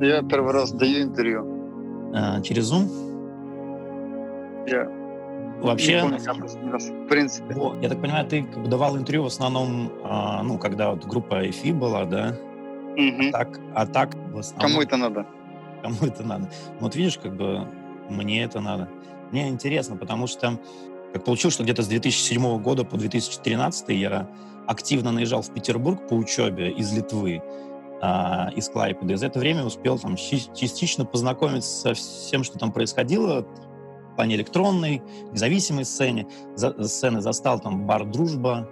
Я первый раз даю интервью. А, через Zoom? Я Вообще, помню. В принципе. вот, я так понимаю, ты как бы давал интервью в основном, а, ну, когда вот группа EFI была, да? Мгм. Так, а так в основном... Кому это надо? кому это надо. Вот видишь, как бы мне это надо. Мне интересно, потому что как получилось, что где-то с 2007 года по 2013 я активно наезжал в Петербург по учебе из Литвы, а, из Клайпеда. И за это время успел там частично познакомиться со всем, что там происходило в плане электронной, независимой сцене. За, сцены застал там бар «Дружба»,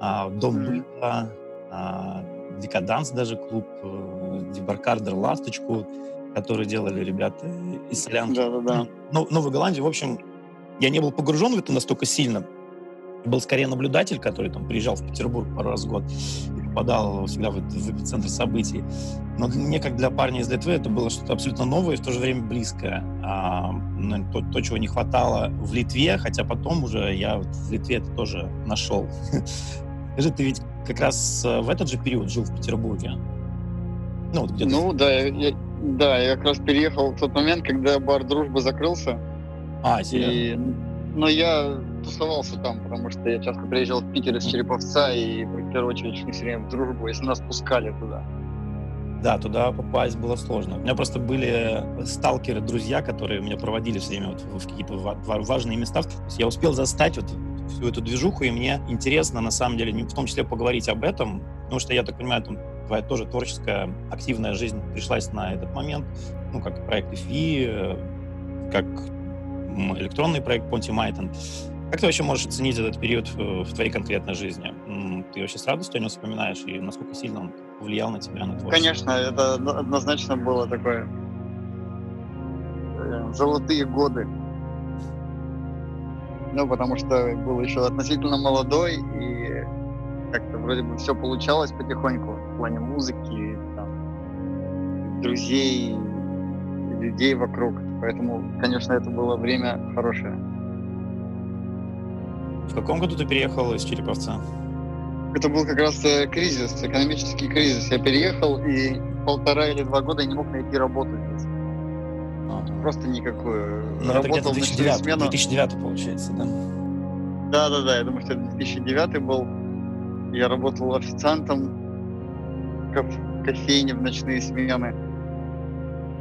а, «Дом быта», а, «Декаданс» даже клуб, э, «Дебаркардер», «Ласточку», которые делали ребята из Солянки. Да-да-да. Ну, Новой Голландии, в общем, я не был погружен в это настолько сильно. Был скорее наблюдатель, который там приезжал в Петербург пару раз в год и попадал всегда в, в эпицентр событий. Но мне, как для парня из Литвы, это было что-то абсолютно новое и в то же время близкое. А, ну, то, то, чего не хватало в Литве, хотя потом уже я в Литве это тоже нашел. Скажи, ты ведь как раз э, в этот же период жил в Петербурге? Ну, вот где-то... Ну, да, я, я- да, я как раз переехал в тот момент, когда бар «Дружба» закрылся. а, серьезно? И, но я тусовался там, потому что я часто приезжал в Питер из Череповца, и в первую очередь шли все время в дружбу, если нас пускали туда. Да, туда попасть было сложно. У меня просто были сталкеры, друзья, которые меня проводили все время вот в какие-то ва- ва- важные места. Я успел застать вот всю эту движуху, и мне интересно, на самом деле, в том числе поговорить об этом, потому что, я так понимаю, там твоя тоже творческая, активная жизнь пришлась на этот момент, ну, как проект EFI, э, как электронный проект Ponty Maiten. Как ты вообще можешь оценить этот период э, в твоей конкретной жизни? Ты вообще с радостью о нем вспоминаешь, и насколько сильно он повлиял на тебя, на творчество? Конечно, это одно- однозначно было такое э, золотые годы. Ну, потому что был еще относительно молодой, и как-то вроде бы все получалось потихоньку в плане музыки, там, друзей, людей вокруг. Поэтому, конечно, это было время хорошее. В каком году ты переехал из Череповца? Это был как раз э, кризис, экономический кризис. Я переехал, и полтора или два года не мог найти работу здесь. Просто никакую. Ну, это Работал в ночную 2009, смену. 2009 получается, да? Да, да, да, я думаю, что это 2009 был. Я работал официантом в кофейне в ночные смены.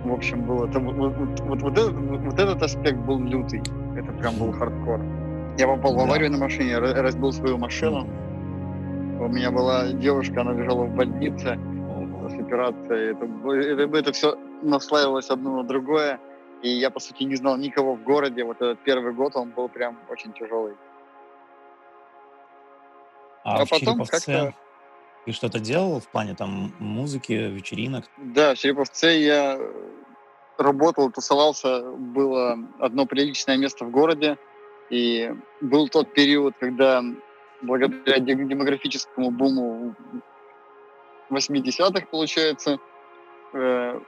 В общем, был это, вот, вот- вот- этот, вот этот аспект был лютый. Это прям был хардкор. Я попал в Да. аварию на машине, ра- разбил свою машину. У меня была девушка, она лежала в больнице после операции. Это, это, это все наслаивалось одно на другое. И я, по сути, не знал никого в городе. Вот этот первый год, он был прям очень тяжелый. А, А потом как-то- ты что-то делал в плане там музыки, вечеринок? Да, в Череповце я работал, тусовался. Было одно приличное место в городе. И был тот период, когда благодаря де- демографическому буму 80-х, получается, э,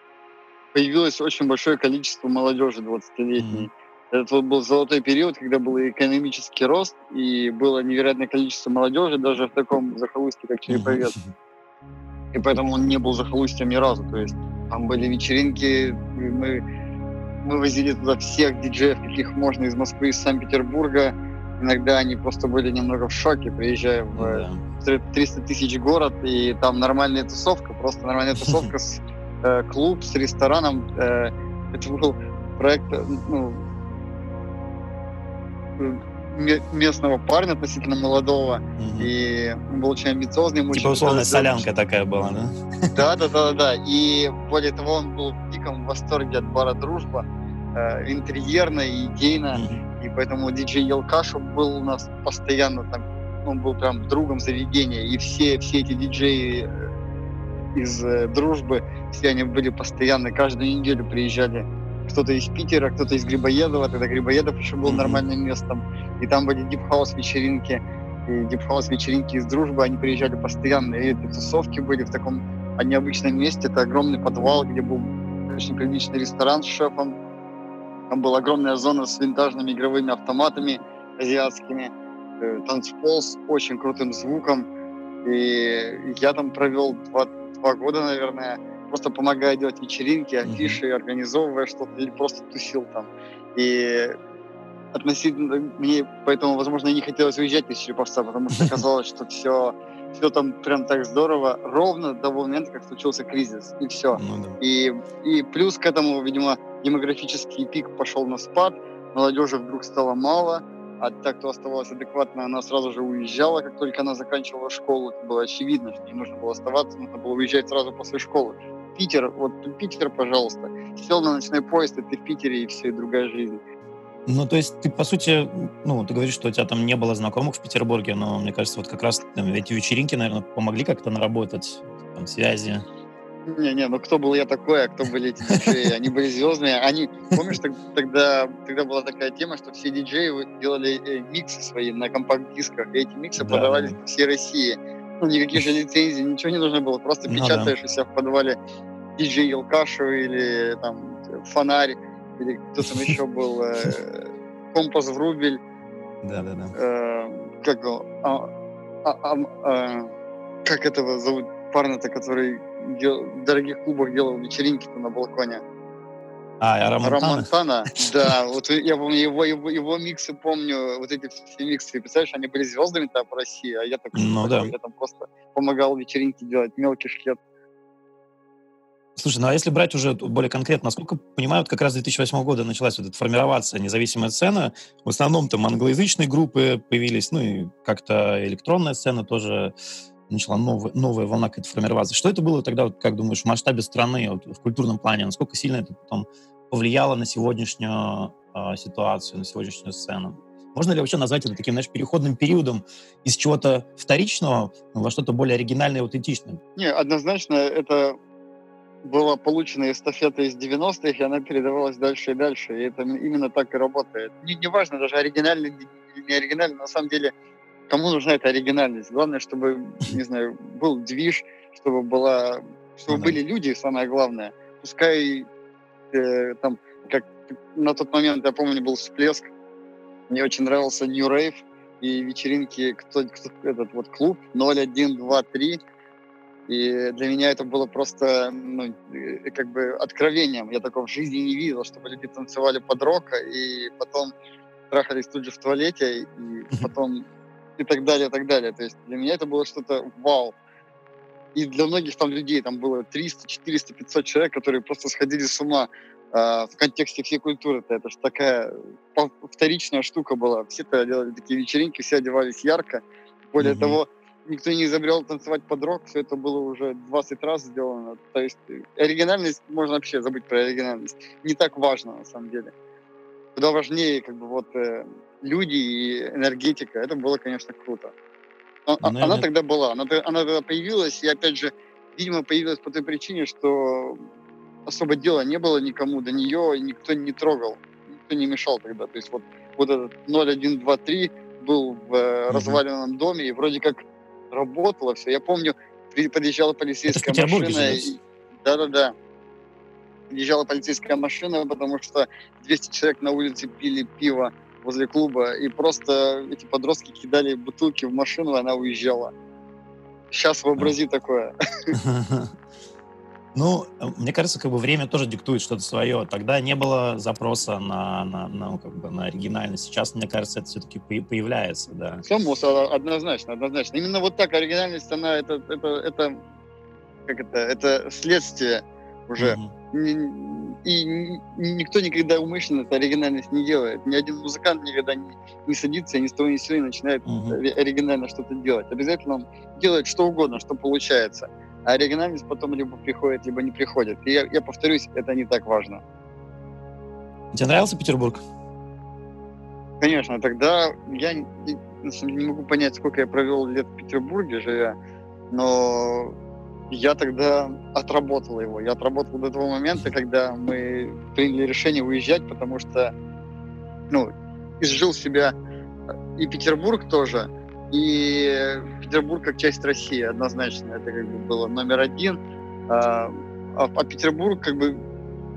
появилось очень большое количество молодежи 20-летней. Мгм. Это был золотой период, когда был экономический рост, и было невероятное количество молодежи, даже в таком захолустье, как Череповец. И поэтому он не был захолустьем ни разу. То есть там были вечеринки, мы, мы возили туда всех диджеев, каких можно из Москвы, из Санкт-Петербурга. Иногда они просто были немного в шоке, приезжая в э, Да. 300 тысяч город, и там нормальная тусовка, просто нормальная тусовка с э, клуб, с рестораном. Э, это был проект, э, ну, местного парня, относительно молодого, Мгм. и он был очень амбициозный. ему Типа условно солянка такая была, да? да, да, да, да. И более того, он был в диком восторге от бара Дружба, э, интерьерно и идейно. Мгм. И поэтому диджей Елкашу был у нас постоянно там, он был прям другом заведения. И все, все эти диджеи э, из э, Дружбы, все они были постоянно, каждую неделю приезжали. Кто-то из Питера, кто-то из Грибоедова, тогда Грибоедов еще был Мгм. нормальным местом. И там были deep house вечеринки. И deep house вечеринки из Дружбы, они приезжали постоянно. И эти тусовки были в таком необычном месте. Это огромный подвал, где был очень приличный ресторан с шефом. Там была огромная зона с винтажными игровыми автоматами азиатскими. Э, Танцпол с очень крутым звуком. И я там провел два, два года, наверное. Просто помогая делать вечеринки, афиши, mm-hmm. организовывая что-то, или просто тусил там. И относительно мне, поэтому, возможно, и не хотелось уезжать из Череповца, потому что казалось, что все, все там прям так здорово, ровно до момента, как случился кризис, и все. Ну, да. и, и плюс к этому, видимо, демографический пик пошел на спад, молодежи вдруг стало мало, а та, кто оставалась адекватно, она сразу же уезжала, как только она заканчивала школу. Это было очевидно, что не нужно было оставаться, нужно было уезжать сразу после школы. Питер, вот Питер, пожалуйста, сел на ночной поезд, и ты в Питере, и все, и другая жизнь. Ну, то есть ты, по сути, ну, ты говоришь, что у тебя там не было знакомых в Петербурге, но мне кажется, вот как раз там, эти вечеринки, наверное, помогли как-то наработать там, связи. Не-не, ну кто был я такой, а кто были эти диджеи? Они были звездные. Они, помнишь, тогда, тогда была такая тема, что все диджеи делали э, миксы свои на компакт-дисках, и эти миксы да, подавались да. по всей России. Ну, никаких же лицензий, ничего не нужно было, просто ну, печатаешь да. у себя в подвале диджей Елкашу или там фонарь, или кто там еще был, э, компас в рубль. Да-да-да. Э, как а, а, а, как этого зовут парня-то, который в дорогих клубах делал вечеринки-то на балконе. А, Романтана? Романтана, да. Вот я помню его, его, его миксы, помню, вот эти все миксы. Представляешь, они были звездами-то по России, а я такой, ну, да. я там просто помогал вечеринки делать, мелкий шкет. Слушай, ну а если брать уже более конкретно, насколько понимаю, вот как раз с 2008 года началась вот эта формироваться независимая сцена. В основном там англоязычные группы появились, ну и как-то электронная сцена тоже начала новая, новая волна какая-то формироваться. Что это было тогда, вот, как думаешь, в масштабе страны, вот, в культурном плане? Насколько сильно это потом повлияло на сегодняшнюю э, ситуацию, на сегодняшнюю сцену? Можно ли вообще назвать это таким, знаешь, переходным периодом из чего-то вторичного во что-то более оригинальное и аутентичное? Не, однозначно это была получена эстафета из 90-х, и она передавалась дальше и дальше. И это именно так и работает. Не, не важно даже оригинальный или не оригинальный, на самом деле кому нужна эта оригинальность? Главное, чтобы, не знаю, был движ, чтобы была, чтобы mm-hmm. были люди, самое главное. Пускай э, там, как на тот момент, я помню, был всплеск. Мне очень нравился New Rave и вечеринки, кто, кто этот вот клуб 0123. И для меня это было просто, ну, э, как бы откровением. Я такого в жизни не видел, чтобы люди танцевали под рока и потом трахались тут же в туалете, и потом и так далее, и так далее. То есть для меня это было что-то вау. И для многих там людей, там было 300, 400, 500 человек, которые просто сходили с ума э, в контексте всей культуры. -то. Это же такая вторичная штука была. Все -то делали такие вечеринки, все одевались ярко. Более mm-hmm. того, никто не изобрел танцевать под рок, все это было уже 20 раз сделано. То есть оригинальность, можно вообще забыть про оригинальность. Не так важно на самом деле. Куда важнее как бы вот э, люди и энергетика. Это было, конечно, круто. Но, ну, она это... тогда была, она, она тогда появилась, и опять же, видимо, появилась по той причине, что особо дела не было никому до нее, никто не трогал, никто не мешал тогда. То есть вот, вот этот 0123 был в mm-hmm. разваленном доме, и вроде как работало все. Я помню, подъезжала полицейская машина. Да-да-да. Подъезжала полицейская машина, потому что 200 человек на улице пили пиво возле клуба, и просто эти подростки кидали бутылки в машину, и она уезжала. Сейчас вообрази такое. Ну, мне кажется, как бы время тоже диктует что-то свое. Тогда не было запроса на, на, на, ну, как бы на оригинальность. Сейчас, мне кажется, это все-таки появляется, да. Само однозначно, однозначно. Именно вот так оригинальность, она это, это, это как это, это следствие уже. Mm-hmm и никто никогда умышленно это оригинальность не делает. Ни один музыкант никогда не, не садится и ни с того ни с сего не начинает uh-huh. оригинально что-то делать. Обязательно он делает что угодно, что получается. А оригинальность потом либо приходит, либо не приходит. И я, я повторюсь, это не так важно. Тебе нравился Петербург? Конечно, тогда я не, не могу понять, сколько я провел лет в Петербурге живя, но я тогда отработал его. Я отработал до того момента, когда мы приняли решение уезжать, потому что, ну, изжил себя и Петербург тоже, и Петербург как часть России однозначно. Это как бы было номер один. А, а, а Петербург как бы,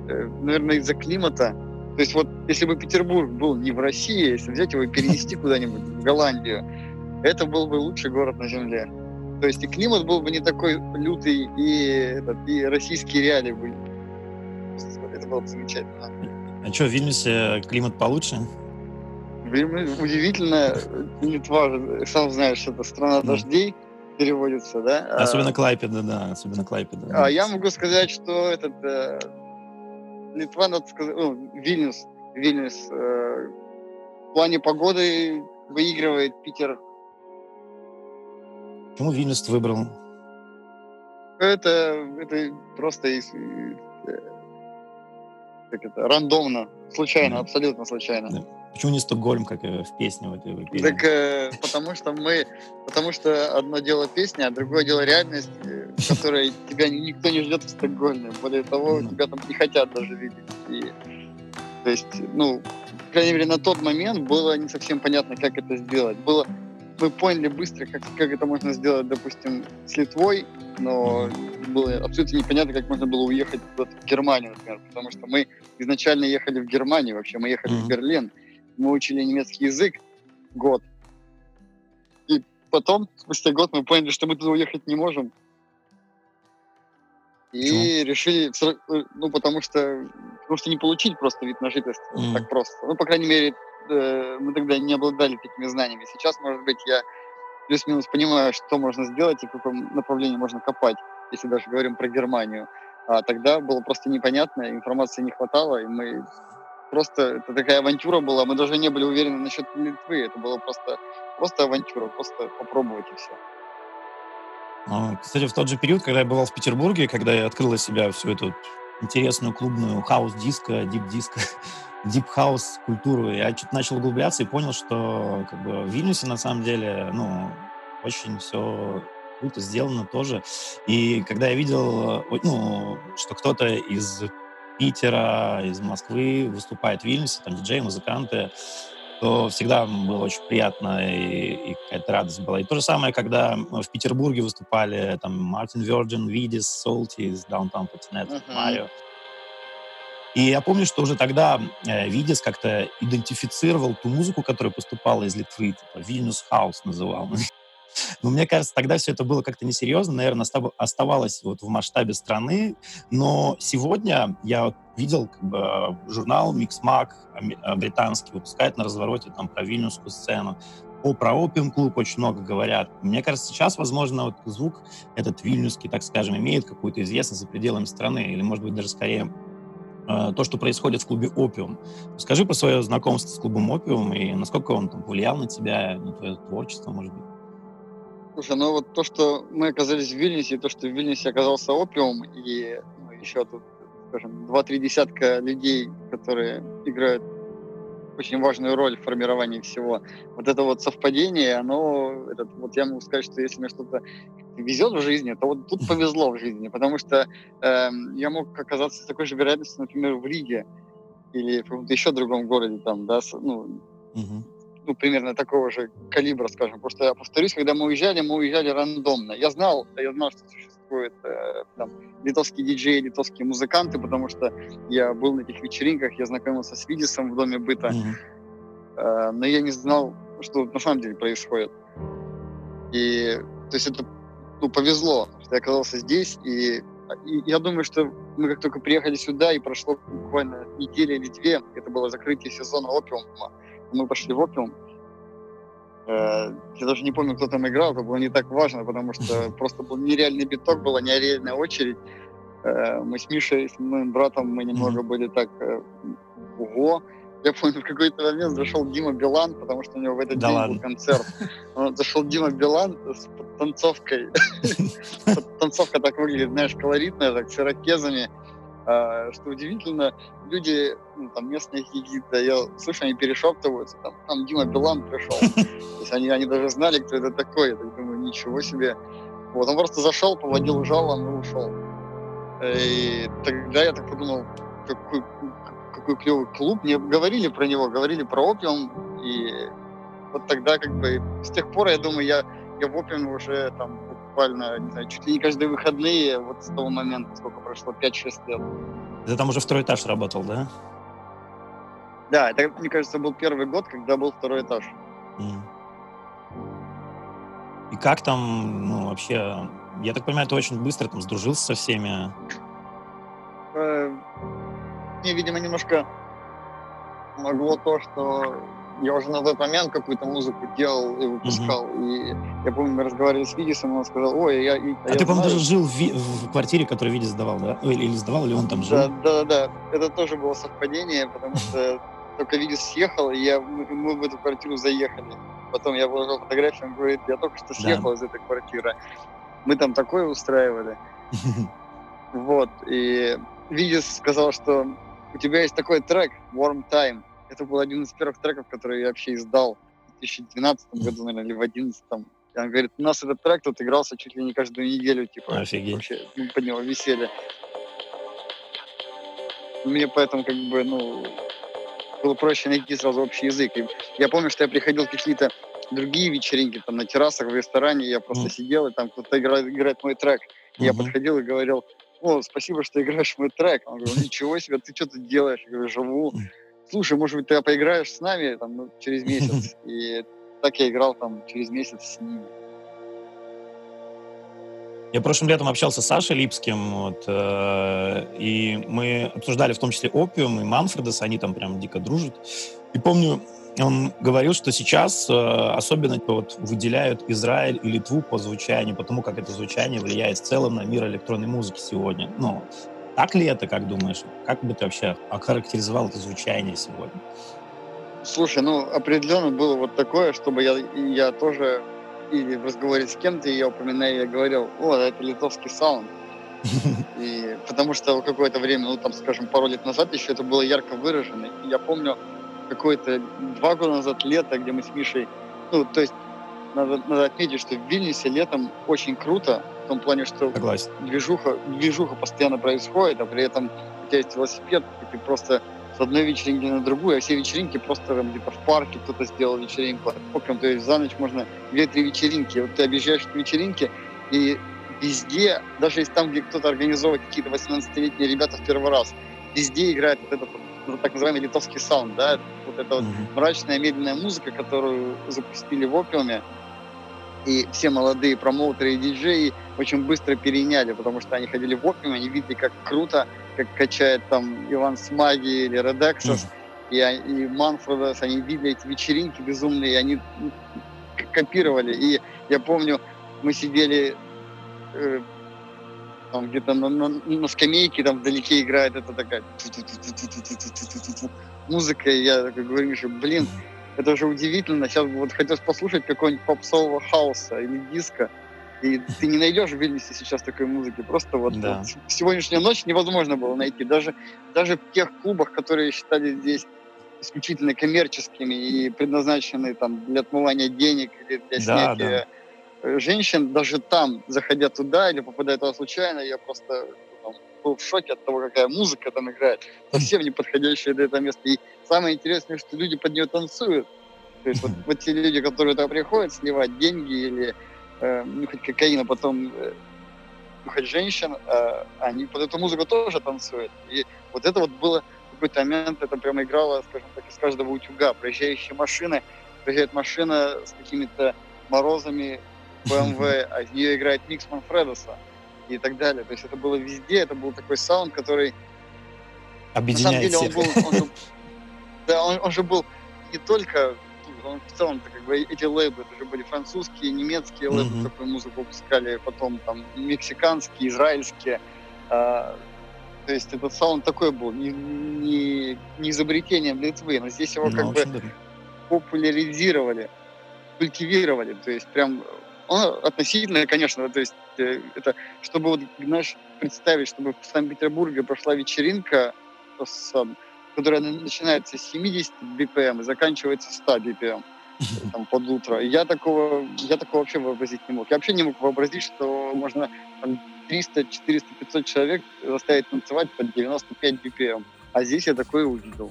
э, наверное, из-за климата. То есть вот если бы Петербург был не в России, если взять его и перенести куда-нибудь в Голландию, это был бы лучший город на Земле. То есть и климат был бы не такой лютый, и, этот, и российские реалии были. Это было бы замечательно. А что, в Вильнюсе климат получше? Удивительно, Литва, сам знаешь, это страна дождей, переводится, да? Особенно а, Клайпеда, да, особенно Клайпеда. А я могу сказать, что этот э, Литва, надо сказать, ну, Вильнюс, Вильнюс э, в плане погоды выигрывает Питер. Почему Вильнюс выбрал? Это, это просто из, э, как это, рандомно, случайно, да. абсолютно случайно. Да. Почему не Стокгольм, как в песне в этой песне? Так э, потому что мы, потому что одно дело песня, а другое дело реальность, э, которой тебя никто не ждет в Стокгольме. Более того, mm. тебя там не хотят даже видеть. И, то есть, ну, по крайней мере, на тот момент было не совсем понятно, как это сделать. Было, мы поняли быстро, как, как это можно сделать, допустим, с Литвой, но было абсолютно непонятно, как можно было уехать в Германию, например, потому что мы изначально ехали в Германию, вообще мы ехали mm-hmm. в Берлин, мы учили немецкий язык год. И потом, спустя год, мы поняли, что мы туда уехать не можем. И Почему? решили, ну, потому что, потому что не получить просто вид на жительство mm. так просто. Ну, по крайней мере, э, мы тогда не обладали такими знаниями. Сейчас, может быть, я плюс-минус понимаю, что можно сделать и в каком направлении можно копать, если даже говорим про Германию. А тогда было просто непонятно, информации не хватало, и мы просто это такая авантюра была. Мы даже не были уверены насчет Литвы. Это было просто, просто авантюра, просто попробовать и все. Ну, кстати, в тот же период, когда я бывал в Петербурге, когда я открыл для себя всю эту интересную клубную house-disco, deep disco, deep house культуру, я чуть начал углубляться и понял, что как бы в Вильнюсе на самом деле, ну, очень все круто сделано тоже. И когда я видел, ну, что кто-то из Питера, из Москвы выступает в Вильнюсе, там диджеи, музыканты, то всегда было очень приятно и, и какая-то радость была. И то же самое, когда в Петербурге выступали там Мартин Virgin, Видис, Солтис, Downtown Party Network, угу. Марио. И я помню, что уже тогда э, Видис как-то идентифицировал ту музыку, которая поступала из Литвы, типа Вильнюс Хаус называл. Но мне кажется, тогда все это было как-то несерьезно, наверное, оставалось вот в масштабе страны. Но сегодня я видел как бы, журнал Mixmag британский выпускает на развороте там про вильнюсскую сцену. О, про Опиум клуб очень много говорят. Мне кажется, сейчас, возможно, вот звук этот вильнюсский, так скажем, имеет какую-то известность за пределами страны, или, может быть, даже скорее э, то, что происходит в клубе Опиум. Скажи про свое знакомство с клубом Опиум и насколько он там повлиял на тебя, на твое творчество, может быть. Слушай, ну вот то, что мы оказались в Вильнюсе, и то, что в Вильнюсе оказался опиум, и ну, еще тут, скажем, два-три десятка людей, которые играют очень важную роль в формировании всего. Вот это вот совпадение, оно, этот, вот я могу сказать, что если мне что-то везет в жизни, то вот тут повезло в жизни, потому что э, я мог оказаться с такой же вероятностью, например, в Риге или в каком-то еще другом городе, там, да, ну, угу ну, примерно такого же калибра, скажем. Потому что, я повторюсь, когда мы уезжали, мы уезжали рандомно. Я знал, я знал, что существуют э, там, литовские диджеи, литовские музыканты, потому что я был на этих вечеринках, я знакомился с Видисом в доме быта. Mm-hmm. Э, но я не знал, что на самом деле происходит. И, то есть это ну, повезло, что я оказался здесь, и, и я думаю, что мы как только приехали сюда, и прошло буквально неделя или две, это было закрытие сезона опиума, мы пошли в Опиум. Э, я даже не помню, кто там играл, это было не так важно, потому что просто был нереальный биток, была нереальная очередь. Э, мы с Мишей, с моим братом, мы немного были так, э, ого. Я помню, в какой-то момент зашел Дима Билан, потому что у него в этот да день ладно. был концерт. Он зашел Дима Билан с танцовкой. Танцовка так выглядит, знаешь, колоритная, так, с ирокезами. А, что удивительно, люди, ну, там, местные какие-то, я слышу, они перешептываются, там, там Дима Билан пришел. То есть они, они даже знали, кто это такой. Я так думаю, ничего себе. Вот, он просто зашел, поводил жалом и ушел. И тогда я так подумал, какой, какой клевый клуб. Мне говорили про него, говорили про опиум. И вот тогда как бы с тех пор, я думаю, я, я в опиуме уже там буквально, не знаю, чуть ли не каждые выходные, вот с того момента, сколько прошло, 5-6 лет. Ты там уже второй этаж работал, да? Да, это, мне кажется, был первый год, когда был второй этаж. И как там, ну, вообще, я так понимаю, ты очень быстро там сдружился со всеми? Э, мне, видимо, немножко могло то, что я уже на тот момент какую-то музыку делал и выпускал. Угу. И я помню, мы разговаривали с Видисом, он сказал, ой, я... А, я ты, по-моему, даже жил в, в квартире, которую Видис сдавал, да? Или, или сдавал, или он там жил? Да, да, да. Это тоже было совпадение, потому что только Видис съехал, и я, мы в эту квартиру заехали. Потом я выложил фотографию, он говорит, я только что съехал да. из этой квартиры. Мы там такое устраивали. Вот, и Видис сказал, что у тебя есть такой трек, Warm Time. Это был один из первых треков, который я вообще издал в 2012 году, наверное, или в 2011. И он говорит, у нас этот трек тут игрался чуть ли не каждую неделю, типа, Офигеть. вообще, ну, под него висели. Мне поэтому, как бы, ну, было проще найти сразу общий язык. И я помню, что я приходил какие-то другие вечеринки, там, на террасах, в ресторане, я просто mm. сидел, и там кто-то играет, играет мой трек. И mm-hmm. я подходил и говорил, о, спасибо, что играешь мой трек. Он говорит, ничего себе, ты что тут делаешь? Я говорю, живу. Слушай, может быть, ты поиграешь с нами там, ну, через месяц? И так я играл там через месяц с ними. Я прошлым летом общался с Сашей Липским, вот, э, и мы обсуждали в том числе Опиум и Манфредес, они там прям дико дружат. И помню, он говорил, что сейчас э, особенно вот, выделяют Израиль и Литву по звучанию, потому как это звучание влияет в целом на мир электронной музыки сегодня. Ну, так ли это, как думаешь? Как бы ты вообще охарактеризовал это звучание сегодня? Слушай, ну, определенно было вот такое, чтобы я, я тоже или в разговоре с кем-то я упоминаю, я говорил, о, это литовский саунд. И, потому что какое-то время, ну там, скажем, пару лет назад еще это было ярко выражено. И я помню какое-то два года назад лето, где мы с Мишей, ну, то есть надо, надо отметить, что в Вильнюсе летом очень круто, в том плане, что Согласен. движуха, движуха постоянно происходит, а при этом у тебя есть велосипед, и ты просто с одной вечеринки на другую, а все вечеринки просто там где-то в парке кто-то сделал вечеринку. Окрем, то есть за ночь можно две-три вечеринки. Вот ты объезжаешь эти вечеринки, и везде, даже если там, где кто-то организовывает какие-то 18-летние ребята в первый раз, везде играет вот этот вот, так называемый литовский саунд, да, вот эта вот mm-hmm. мрачная медленная музыка, которую запустили в опиуме, и все молодые промоутеры и диджеи очень быстро переняли, потому что они ходили в опиум, они видели, как круто, как качает там Иван Смаги или Редексос, mm-hmm. и, и Манфредас, они видели эти вечеринки безумные, и они ну, копировали. И я помню, мы сидели э, там где-то на, на, на скамейке, там вдалеке играет это такая музыка, и я такой говорю, Миша, блин, это же удивительно, сейчас вот хотелось послушать какого-нибудь попсового хаоса или диска, и ты не найдешь в Вильнюсе сейчас такой музыки. Просто вот, да. вот сегодняшнюю ночь невозможно было найти. Даже, даже в тех клубах, которые считали здесь исключительно коммерческими и предназначены там для отмывания денег или для снятия да, да. женщин, даже там, заходя туда или попадая туда случайно, я просто был в шоке от того, какая музыка там играет, совсем не подходящая для этого места. И самое интересное, что люди под нее танцуют. То есть вот, вот те люди, которые туда приходят сливать деньги или э, нюхать кокаин, а потом э, нюхать женщин, э, они под эту музыку тоже танцуют. И вот это вот было в какой-то момент, это прямо играло, скажем так, из каждого утюга. Проезжающие машины, проезжает машина с какими-то морозами BMW, а из нее играет микс Манфредоса и так далее. То есть это было везде, это был такой саунд, который... Объединяет На самом деле он был... Он же, да, он, он же был не только он в целом как бы эти лейблы, это же были французские, немецкие mm-hmm. лейблы, такую музыку выпускали, потом там мексиканские, израильские. А, то есть этот саунд такой был, не, не, не изобретением Литвы, но здесь его ну, как бы да. популяризировали, культивировали, то есть прям он относительно, конечно, то есть э, это, чтобы вот, знаешь, представить, чтобы в Санкт-Петербурге прошла вечеринка с которая начинается с 70 BPM и заканчивается 100 BPM там, под утро. Я такого, я такого вообще вообразить не мог. Я вообще не мог вообразить, что можно там, 300, 400, 500 человек заставить танцевать под 95 BPM. А здесь я такое увидел.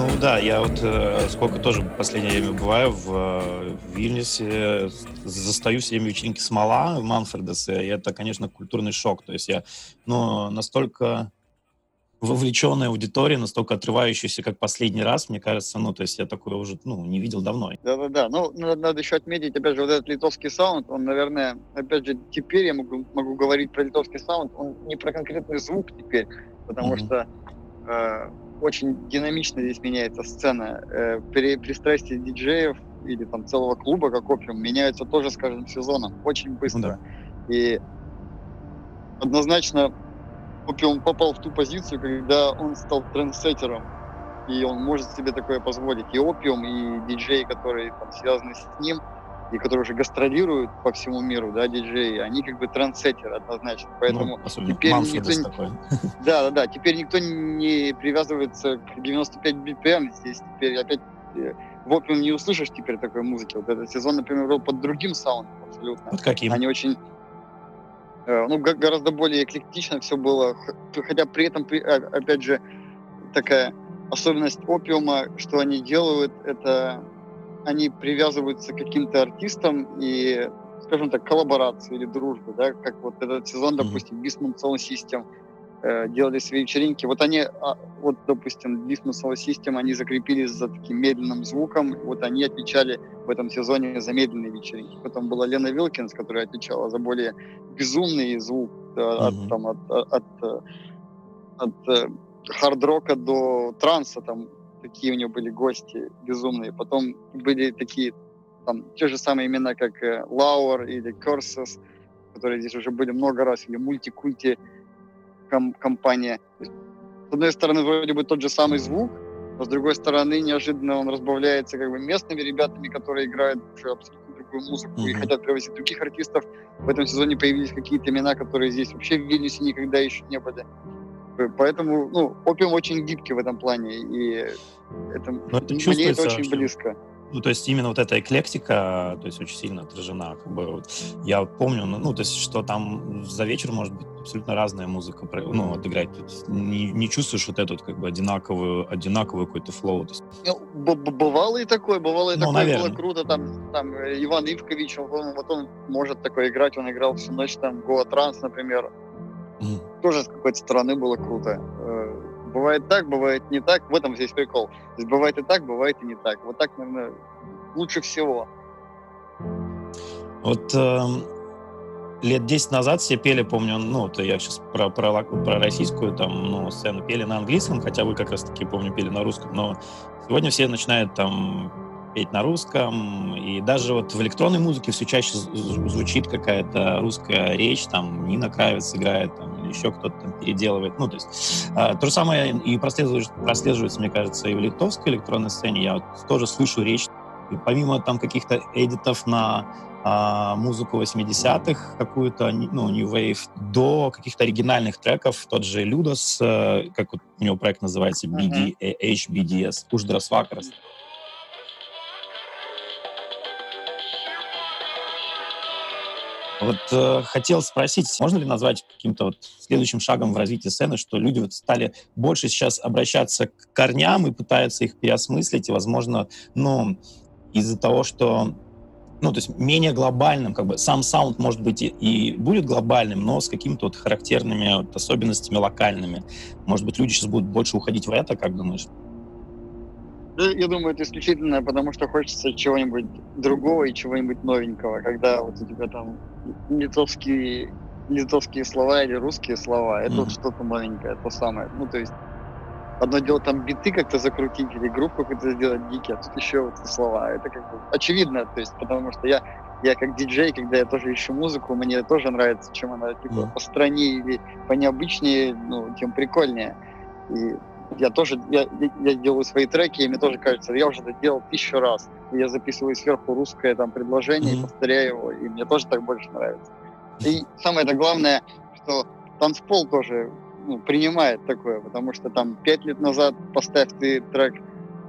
Ну да, я вот э, сколько тоже в последнее время бываю в, э, в Вильнюсе, застаю все время вечеринки Смола в Манфредесе, и это, конечно, культурный шок. То есть я ну, настолько вовлеченная аудитория, настолько отрывающаяся, как последний раз, мне кажется, ну, то есть я такое уже, ну, не видел давно. Да-да-да, ну, надо, надо еще отметить, опять же, вот этот литовский саунд, он, наверное, опять же, теперь я могу, могу говорить про литовский саунд, он не про конкретный звук теперь, потому mm-hmm. что э, очень динамично здесь меняется сцена. Э, при пристрастии диджеев или там целого клуба, как опиум, меняются тоже с каждым сезоном, очень быстро. Mm-hmm. И однозначно он попал в ту позицию, когда он стал трендсеттером, и он может себе такое позволить. И Опиум, и диджеи, которые там связаны с ним, и которые уже гастролируют по всему миру, да, диджеи, они как бы трендсеттеры однозначно. Поэтому ну, теперь никто... Такой. Да, да, да. Теперь никто не привязывается к 95 BPM. Здесь теперь опять э, в Опиум не услышишь теперь такой музыки. Вот этот сезон, например, был под другим саундом абсолютно. Вот каким? Они очень Э, ну, гораздо более эклектично все было, хотя при этом, опять же, такая особенность опиума, что они делают, это они привязываются к каким-то артистам и, скажем так, коллаборации или дружбы, да, как вот этот сезон, допустим, Bismuth Sound System – Э, делали свои вечеринки. Вот они, а, вот, допустим, Disney Solar System, они закрепились за таким медленным звуком, вот они отвечали в этом сезоне за медленные вечеринки. Потом была Лена Вилкинс, которая отвечала за более безумный звук mm-hmm. от, там, от, от, от, от хард-рока до транса, там такие у нее были гости безумные. Потом были такие там те же самые имена, как Лауэр или Корсес, которые здесь уже были много раз, или Мультикульти, ком- компания. Есть, с одной стороны, вроде бы тот же самый звук, но с другой стороны, неожиданно он разбавляется как бы местными ребятами, которые играют уже абсолютно другую музыку mm-hmm. и хотят привозить других артистов. В этом сезоне появились какие-то имена, которые здесь вообще в Вильнюсе никогда еще не были. Поэтому, ну, опиум очень гибкий в этом плане, и это, это мне это очень что... близко. Ну, то есть именно вот эта эклектика, то есть очень сильно отражена. Как бы, вот, я помню, ну, ну, то есть, что там за вечер может быть абсолютно разная музыка, ну, отыграть. Не, не чувствуешь вот этот, как бы, одинаковую, одинаковый какой-то флоу. Есть... Ну, бывало и такое, бывало и ну, такое, наверное. было круто. Там, там Иван Ивкович, он, вот он может такое играть, он играл всю ночь, там, Гоа Транс, например. Mm. Тоже с какой-то стороны было круто э, Бывает так, бывает не так. В этом здесь прикол. То есть бывает и так, бывает и не так. Вот так, наверное, лучше всего. Вот э, лет 10 назад все пели, помню, ну, это я сейчас про, про, про российскую там, ну, сцену пели на английском, хотя вы как раз-таки, помню, пели на русском, но сегодня все начинают там петь на русском, и даже вот в электронной музыке все чаще звучит какая-то русская речь, там Нина Кравец играет, там, или еще кто-то там переделывает, ну, то есть э, то же самое и прослеживается, прослеживается, мне кажется, и в литовской электронной сцене, я вот тоже слышу речь, и помимо там каких-то эдитов на а, музыку 80-х, какую-то, ну, New Wave, до каких-то оригинальных треков, тот же Людос, э, как вот у него проект называется, BD, uh-huh. HBDS, Uždaras Vakaras. Вот э, хотел спросить, можно ли назвать каким-то вот следующим шагом в развитии сцены, что люди вот стали больше сейчас обращаться к корням и пытаются их переосмыслить, и, возможно, ну, из-за того, что ну, то есть менее глобальным, как бы сам саунд, может быть, и, и будет глобальным, но с какими-то вот характерными вот особенностями локальными. Может быть, люди сейчас будут больше уходить в это, как думаешь? Я думаю, это исключительно потому, что хочется чего-нибудь другого и чего-нибудь новенького, когда вот у тебя там литовские, литовские слова или русские слова, это mm-hmm. вот что-то новенькое, то самое. Ну, то есть одно дело там биты как-то закрутить или группу какую-то сделать дикий, а тут еще вот слова. Это как бы очевидно, то есть потому что я я как диджей, когда я тоже ищу музыку, мне тоже нравится, чем она типа mm. по стране или по необычнее, ну, тем прикольнее. И я тоже, я, я делаю свои треки, и мне тоже кажется, я уже это делал тысячу раз. И я записываю сверху русское там предложение, mm-hmm. повторяю его, и мне тоже так больше нравится. И самое это главное, что танцпол тоже ну, принимает такое, потому что там пять лет назад поставь ты трек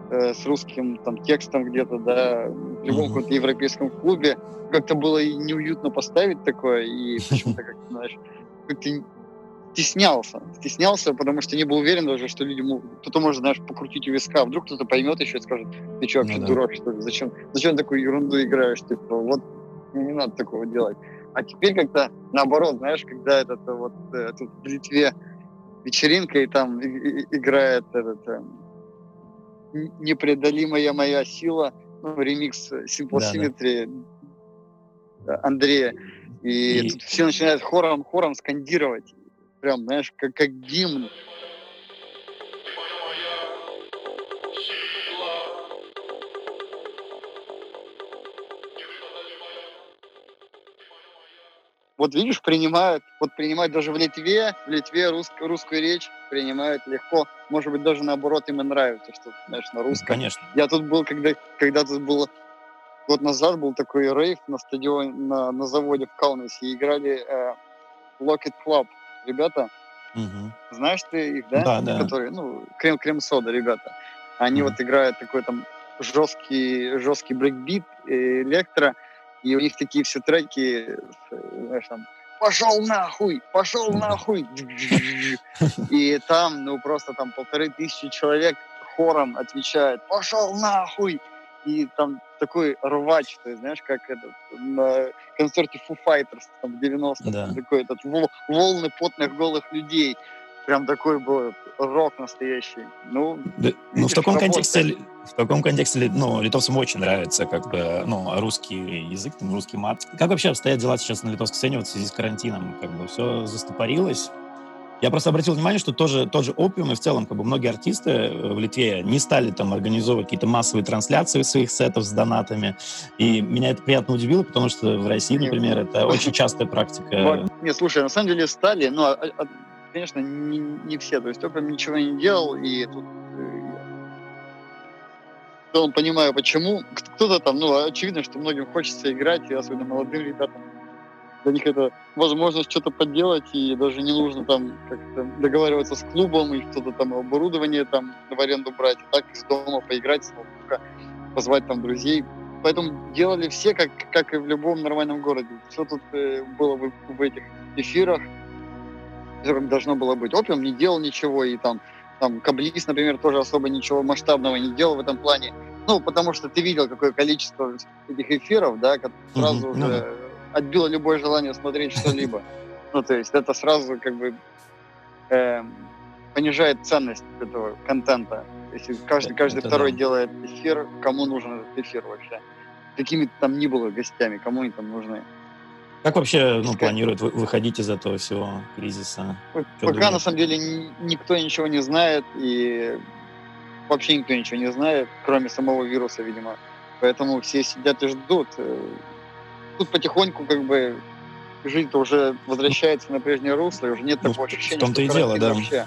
э, с русским там текстом где-то, да, в любом mm-hmm. каком-то европейском клубе, как-то было неуютно поставить такое, и почему-то как знаешь, как-то стеснялся. Стеснялся, потому что не был уверен даже, что люди Кто-то может, знаешь, покрутить у виска. Вдруг кто-то поймет еще и скажет, ты что, вообще ну, да. дурак, что ли? Зачем, зачем такую ерунду играешь? Типа, вот не надо такого делать. А теперь как-то наоборот, знаешь, когда этот вот э, тут в Литве вечеринка, и там играет этот э, непреодолимая моя сила, ну, ремикс Simple да, Symmetry да. Андрея. И, и тут все начинают хором, хором скандировать. Прям, знаешь, как, как гимн. Вот видишь, принимают, вот принимают даже в Литве, в Литве рус, русскую речь принимают легко. Может быть, даже наоборот им и нравится, что, знаешь, на русском. Конечно. Я тут был, когда, когда тут было год назад был такой рейв на стадионе, на, на заводе в Каунасе, и играли э, Locked Club. Ребята, угу. знаешь ты их, да? Да, да. Которые, ну, крем- Cream Soda, ребята. Они угу. вот играют такой там жесткий, жесткий брейкбит, электро, и у них такие все треки, знаешь, там, пошел нахуй, пошел нахуй. И там, ну, просто там полторы тысячи человек хором отвечают, пошел нахуй. И там такой рвач, ты знаешь, как этот, на концерте Foo Fighters там, в 90-х, да. такой этот, волны потных голых людей. Прям такой был рок настоящий. Ну, да, ну в таком контексте, в таком контексте, ну, литовцам очень нравится, как бы, ну, русский язык, там, русский мат. Как вообще обстоят дела сейчас на литовской сцене вот в связи с карантином? Как бы все застопорилось? Я просто обратил внимание, что тоже, тот же опиум и в целом как бы многие артисты э, в Литве не стали там организовывать какие-то массовые трансляции своих сетов с донатами. И меня это приятно удивило, потому что в России, например, это очень частая практика. Нет, слушай, на самом деле стали, но, а, а, конечно, не, не все. То есть опиум ничего не делал, и тут он э, понимаю, почему. Кто-то там, ну, очевидно, что многим хочется играть, и особенно молодым ребятам для них это возможность что-то подделать, и даже не нужно там как-то договариваться с клубом и что-то там оборудование там в аренду брать, а так из дома поиграть с ноутбука, позвать там друзей. Поэтому делали все, как, как и в любом нормальном городе. Все тут э, было в, в этих эфирах, должно было быть. Опиум не делал ничего, и там, там Каблис, например, тоже особо ничего масштабного не делал в этом плане. Ну, потому что ты видел, какое количество этих эфиров, да, сразу mm-hmm. уже отбило любое желание смотреть что-либо. Ну, то есть это сразу как бы э, понижает ценность этого контента. Если каждый, каждый это второй да. делает эфир, кому нужен этот эфир вообще? Какими там ни было гостями, кому они там нужны? Как вообще ну, планируют выходить из этого всего кризиса? Пока на самом деле никто ничего не знает, и вообще никто ничего не знает, кроме самого вируса, видимо. Поэтому все сидят и ждут. Э, тут потихоньку как бы жизнь-то уже возвращается на прежнее русло, и уже нет ну, такого ощущения, в том-то и дело, да. вообще.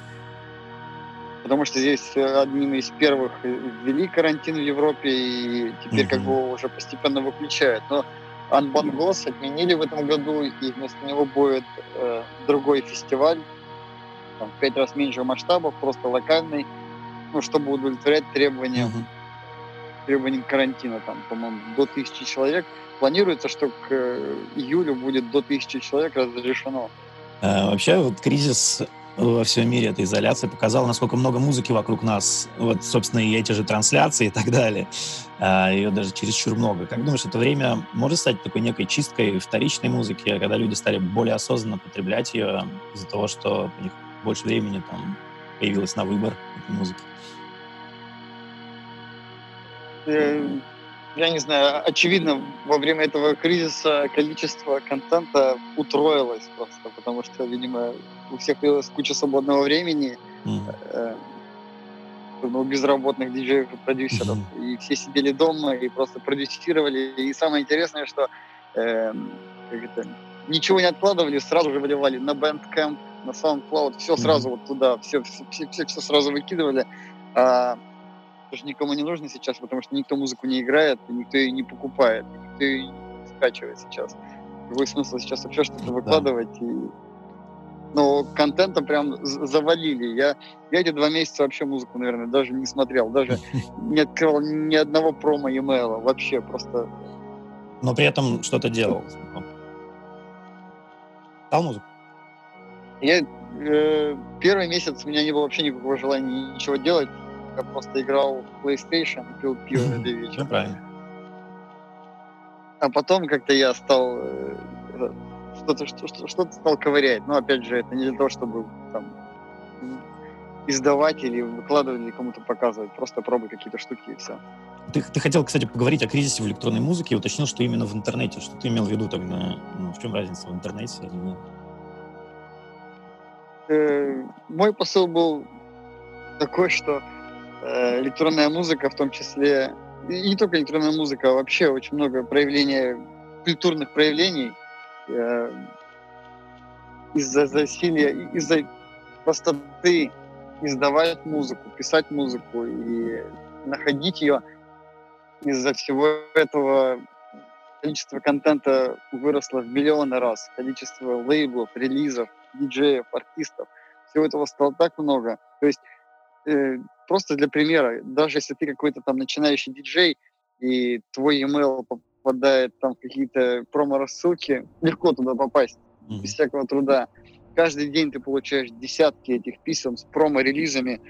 Потому что здесь одним из первых ввели карантин в Европе, и теперь mm-hmm. как бы уже постепенно выключают. Но Анбангос отменили в этом году, и вместо него будет э, другой фестиваль, там, в пять раз меньше масштабов, просто локальный, ну, чтобы удовлетворять требованиям, mm-hmm. Требованиям карантина, там, по-моему, до тысячи человек – планируется, что к э, июлю будет до тысячи человек разрешено. А, вообще, вот кризис во всем мире, эта изоляция показала, насколько много музыки вокруг нас. Вот, собственно, и эти же трансляции и так далее. А, ее даже чересчур много. Как думаешь, это время может стать такой некой чисткой вторичной музыки, когда люди стали более осознанно потреблять ее из-за того, что у них больше времени там появилось на выбор этой музыки? Э, я не знаю, очевидно, во время этого кризиса количество контента утроилось просто, потому что, видимо, у всех появилась куча свободного времени, mm. э, ну, безработных диджеев и продюсеров, mm-hmm. и все сидели дома и просто продюсировали. И самое интересное, что э, как это, ничего не откладывали, сразу же выливали на Bandcamp, на SoundCloud, все сразу mm-hmm. вот туда, все, все, все, все сразу выкидывали. А, это же никому не нужно сейчас, потому что никто музыку не играет, никто ее не покупает, никто ее не скачивает сейчас. Какой смысл сейчас вообще что-то выкладывать? Да. И... Но контентом прям завалили. Я, я эти два месяца вообще музыку, наверное, даже не смотрел, даже не открывал ни одного промо e-mail, вообще просто... Но при этом что-то делал. Стал музыку? Я э, первый месяц у меня не было вообще никакого желания ничего делать я просто играл в PlayStation, пил пиво на вечер. Ну, правильно. А потом как-то я стал э, что-то что, что, что стал ковырять. Но опять же, это не для того, чтобы там издавать или выкладывать, или кому-то показывать. Просто пробуй какие-то штуки и все. Ты, ты хотел, кстати, поговорить о кризисе в электронной музыке и уточнил, что именно в интернете. Что ты имел в виду тогда? Ну, в чем разница в интернете или нет? Э, мой посыл был такой, что электронная музыка, в том числе, и не только электронная музыка, а вообще очень много проявлений, культурных проявлений э, из-за засилия, из-за простоты издавать музыку, писать музыку и находить ее. Из-за всего этого количество контента выросло в миллионы раз. Количество лейблов, релизов, диджеев, артистов. Всего этого стало так много. То есть э, просто для примера, даже если ты какой-то там начинающий диджей, и твой email попадает там в какие-то промо-рассылки, легко туда попасть, mm-hmm. без всякого труда. Каждый день ты получаешь десятки этих писем с промо-релизами,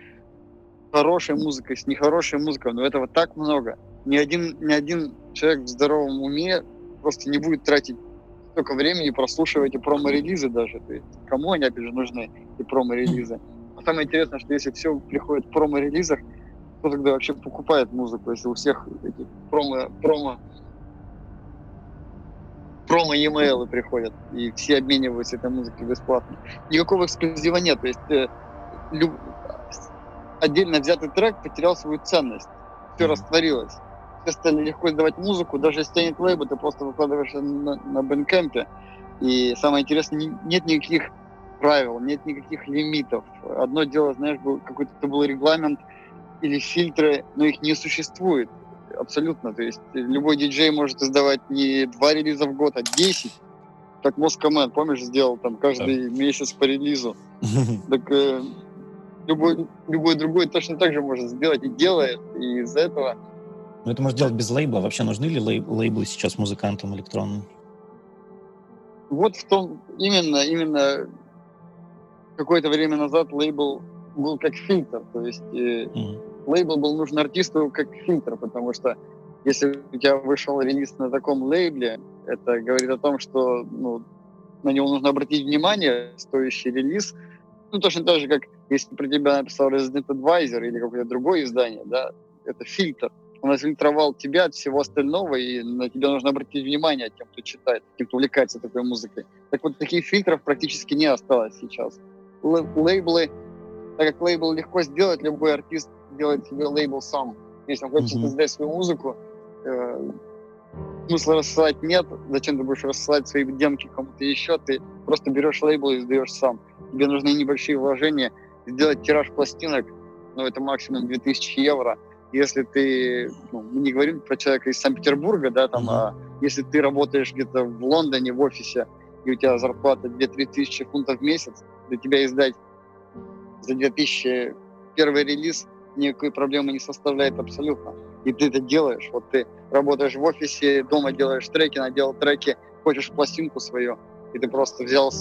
хорошей музыкой, с нехорошей музыкой, но этого так много. Ни один, ни один человек в здоровом уме просто не будет тратить столько времени прослушивать эти промо-релизы даже. То есть кому они, опять же, нужны, эти промо-релизы. А самое интересное, что если все приходит в промо-релизах, кто тогда вообще покупает музыку, если у всех эти промо, промо промо e-mail приходят, и все обмениваются этой музыкой бесплатно. Никакого эксклюзива нет. То есть э, люб... отдельно взятый трек потерял свою ценность. Все растворилось. Все стали легко издавать музыку. Даже если нет лейба, ты просто выкладываешь на, на бэнкэмпе. И самое интересное, не, нет никаких правил, нет никаких лимитов. Одно дело, знаешь, был, какой-то был регламент или фильтры, но их не существует абсолютно. То есть любой диджей может издавать не два релиза в год, а 10. Как Москомен, помнишь, сделал там каждый да. месяц по релизу. Так э, любой, любой другой точно так же может сделать и делает. И из-за этого... Ну это может делать без лейбла. Вообще нужны ли лейб, лейблы сейчас музыкантам электронным? Вот в том, именно, именно какое-то время назад лейбл был как фильтр. То есть э, mm лейбл был нужен артисту как фильтр, потому что если у тебя вышел релиз на таком лейбле, это говорит о том, что ну, на него нужно обратить внимание, стоящий релиз. Ну, точно так же, как если про тебя написал Resident Advisor или какое-то другое издание, да, это фильтр. Он отфильтровал тебя от всего остального, и на тебя нужно обратить внимание тем, кто читает, тем, кто увлекается такой музыкой. Так вот, таких фильтров практически не осталось сейчас. Лейблы, так как лейбл легко сделать, любой артист делает себе лейбл сам. Если он хочет mm-hmm. создать свою музыку, э, смысла рассылать нет. Зачем ты будешь рассылать свои демки кому-то еще? Ты просто берешь лейбл и сдаешь сам. Тебе нужны небольшие вложения. Сделать тираж пластинок, ну, это максимум 2000 евро. Если ты, ну, мы не говорим про человека из Санкт-Петербурга, да, там, mm-hmm. а если ты работаешь где-то в Лондоне в офисе, и у тебя зарплата 2-3 тысячи фунтов в месяц, для тебя издать за 2000 первый релиз никакой проблемы не составляет абсолютно. И ты это делаешь. Вот ты работаешь в офисе, дома делаешь треки, наделал треки, хочешь пластинку свою, и ты просто взял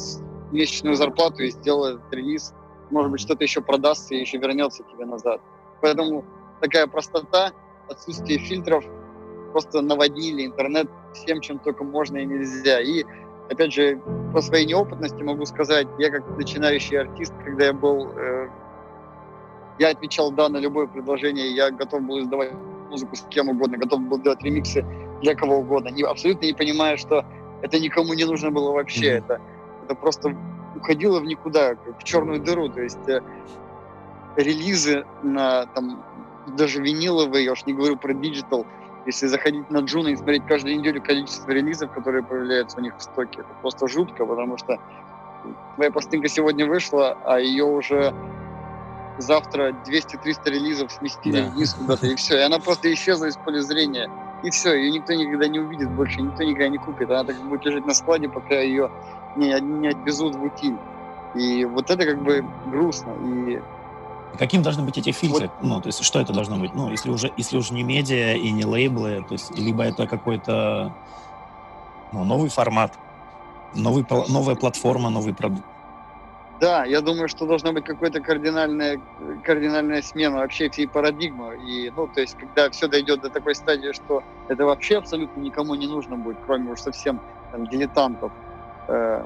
месячную зарплату и сделал этот релиз. Может быть, что-то еще продастся и еще вернется тебе назад. Поэтому такая простота, отсутствие фильтров просто наводили интернет всем, чем только можно и нельзя. И, опять же, по своей неопытности могу сказать, я как начинающий артист, когда я был э, я отвечал «да» на любое предложение, я готов был издавать музыку с кем угодно, готов был делать ремиксы для кого угодно, не, абсолютно не понимая, что это никому не нужно было вообще, mm-hmm. это, это просто уходило в никуда, в черную дыру, то есть э, релизы на там даже виниловые, я уж не говорю про digital, если заходить на Juno и смотреть каждую неделю количество релизов, которые появляются у них в стоке, это просто жутко, потому что твоя пластинка сегодня вышла, а ее уже завтра 200-300 релизов сместили да. вниз куда-то, и все. И она просто исчезла из поля зрения. И все, ее никто никогда не увидит больше, никто никогда не купит. Она так будет лежать на складе, пока ее не, не отвезут в утиль. И вот это как бы грустно. И Каким должны быть эти фильтры? Вот. Ну, то есть что это должно быть? Ну, если уже, если уже не медиа и не лейблы, то есть либо это какой-то ну, новый формат, новый, новая платформа, новый продукт. Да, я думаю, что должна быть какая-то кардинальная, кардинальная смена вообще всей парадигмы. И, ну, то есть, когда все дойдет до такой стадии, что это вообще абсолютно никому не нужно будет, кроме уж совсем там, дилетантов, э,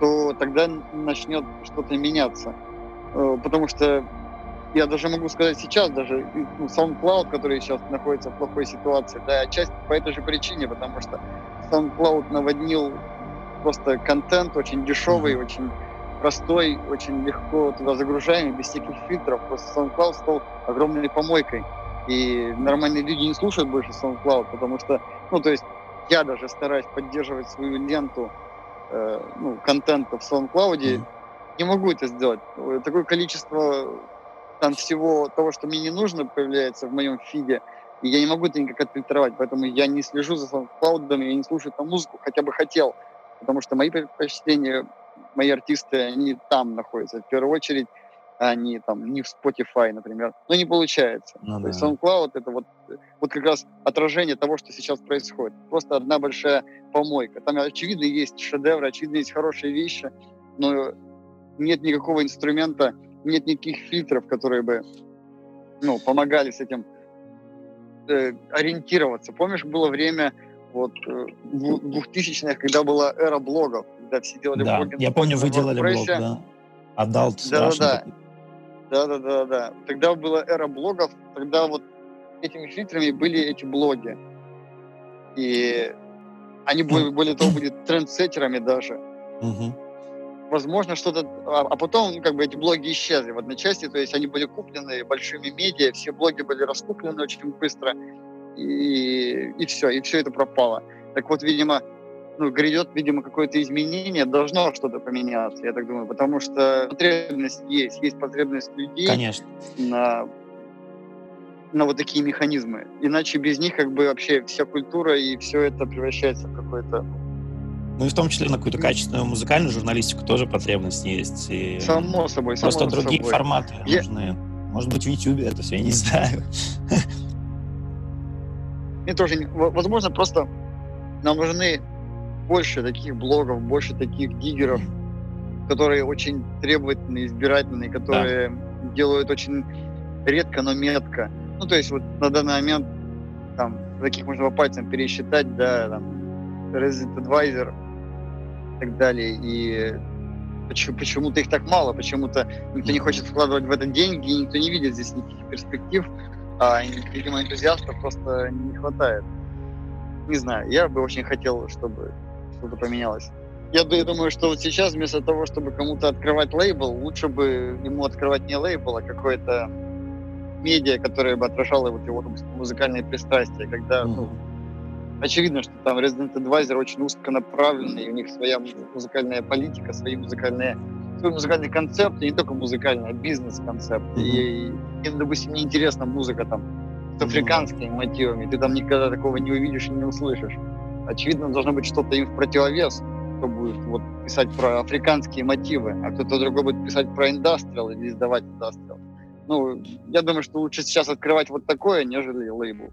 то тогда начнет что-то меняться. Э, потому что я даже могу сказать сейчас, даже ну, SoundCloud, который сейчас находится в плохой ситуации, да, отчасти по этой же причине, потому что SoundCloud наводнил просто контент очень дешевый, mm-hmm. очень простой, очень легко туда загружаемый, без всяких фильтров. Просто SoundCloud стал огромной помойкой. И нормальные люди не слушают больше SoundCloud, потому что, ну, то есть я даже стараюсь поддерживать свою ленту э, ну, контента в SoundCloud, mm-hmm. не могу это сделать. Такое количество там всего того, что мне не нужно, появляется в моем фиде, и я не могу это никак отфильтровать, поэтому я не слежу за SoundCloud, я не слушаю там музыку, хотя бы хотел, потому что мои предпочтения, мои артисты, они там находятся в первую очередь, а не там не в Spotify, например. Но не получается. Ну, То да. есть SoundCloud это вот, вот как раз отражение того, что сейчас происходит. Просто одна большая помойка. Там очевидно есть шедевры, очевидно есть хорошие вещи, но нет никакого инструмента, нет никаких фильтров, которые бы ну, помогали с этим э, ориентироваться. Помнишь, было время вот э, двухтысячных, когда была эра блогов, когда все делали да, блоги. Я помню, вы делали блог, да. Adult да, да, да. Да, да, да, да. Тогда была эра блогов, тогда вот этими фильтрами были эти блоги. И они, более, более того, были трендсеттерами даже. Угу возможно, что-то... А, а потом, ну, как бы, эти блоги исчезли в одночасье, то есть они были куплены большими медиа, все блоги были раскуплены очень быстро, и, и все, и все это пропало. Так вот, видимо, ну, грядет, видимо, какое-то изменение, должно что-то поменяться, я так думаю, потому что потребность есть, есть потребность людей Конечно. на на вот такие механизмы. Иначе без них как бы вообще вся культура и все это превращается в какое-то ну и в том числе на какую-то качественную музыкальную журналистику тоже потребность есть. И само собой, само Просто другие собой. форматы я... нужны. Может быть, в YouTube это все, я не знаю. Мне тоже, возможно, просто нам нужны больше таких блогов, больше таких диггеров, которые очень требовательные, избирательные, которые да. делают очень редко, но метко. Ну, то есть вот на данный момент там таких можно по пальцам пересчитать, да, там Resident Advisor, так далее. И почему-то их так мало, почему-то никто не хочет вкладывать в это деньги, и никто не видит здесь никаких перспектив, а, видимо, энтузиастов просто не хватает. Не знаю, я бы очень хотел, чтобы что-то поменялось. Я думаю, что вот сейчас вместо того, чтобы кому-то открывать лейбл, лучше бы ему открывать не лейбл, а какое-то медиа, которое бы отражало вот его музыкальные пристрастия, когда ну, очевидно, что там Resident Advisor очень узконаправленный, у них своя музыкальная политика, свои музыкальные, свой музыкальный концепт, и не только музыкальный, а бизнес-концепт. Mm-hmm. И, и, допустим, мне интересна музыка там с африканскими mm-hmm. мотивами, ты там никогда такого не увидишь и не услышишь. Очевидно, должно быть что-то им в противовес, кто будет вот, писать про африканские мотивы, а кто-то другой будет писать про индастриал или издавать индастриал. Ну, я думаю, что лучше сейчас открывать вот такое, нежели лейбл.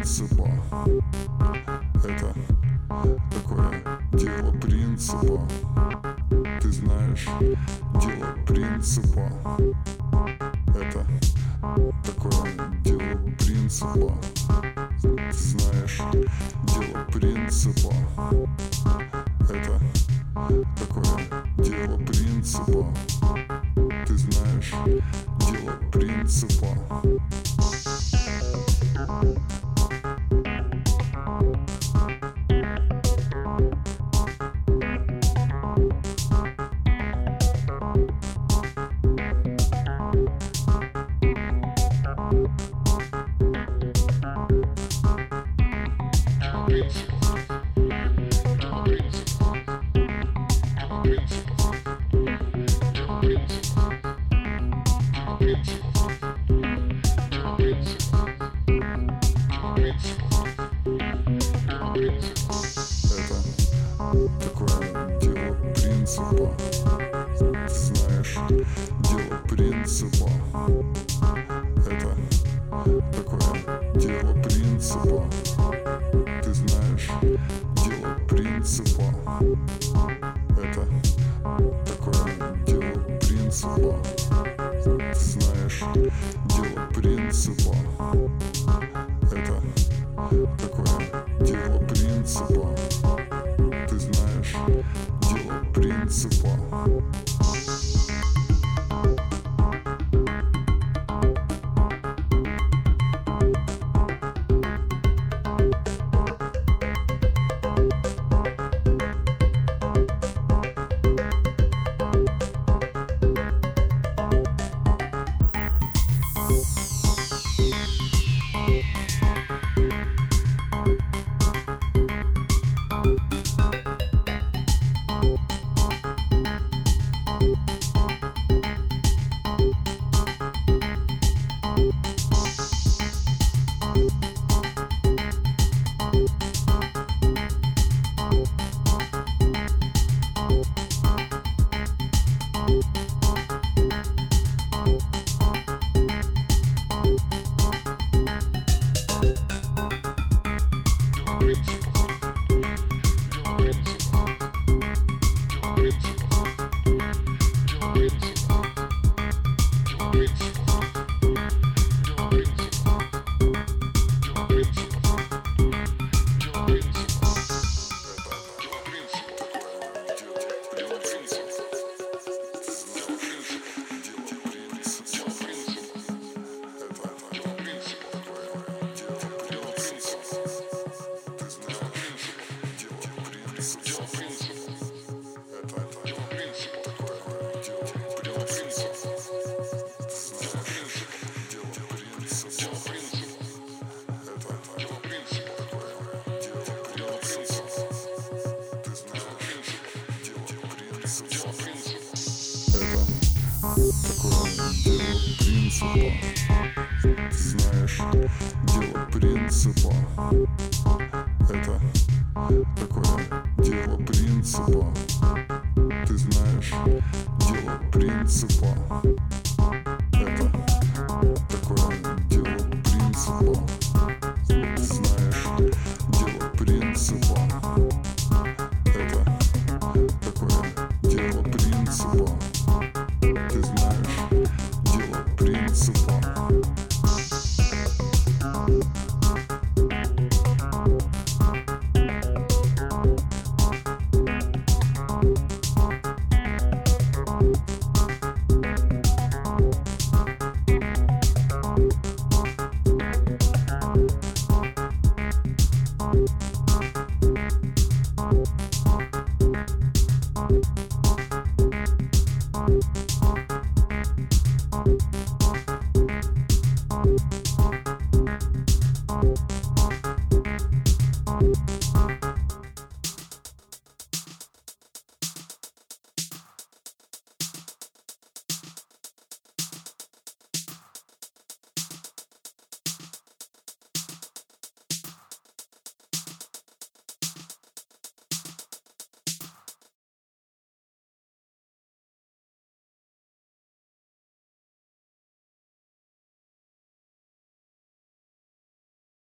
принципа. Это такое дело принципа. Ты знаешь, дело принципа. Это такое дело принципа. Ты знаешь, дело принципа принципа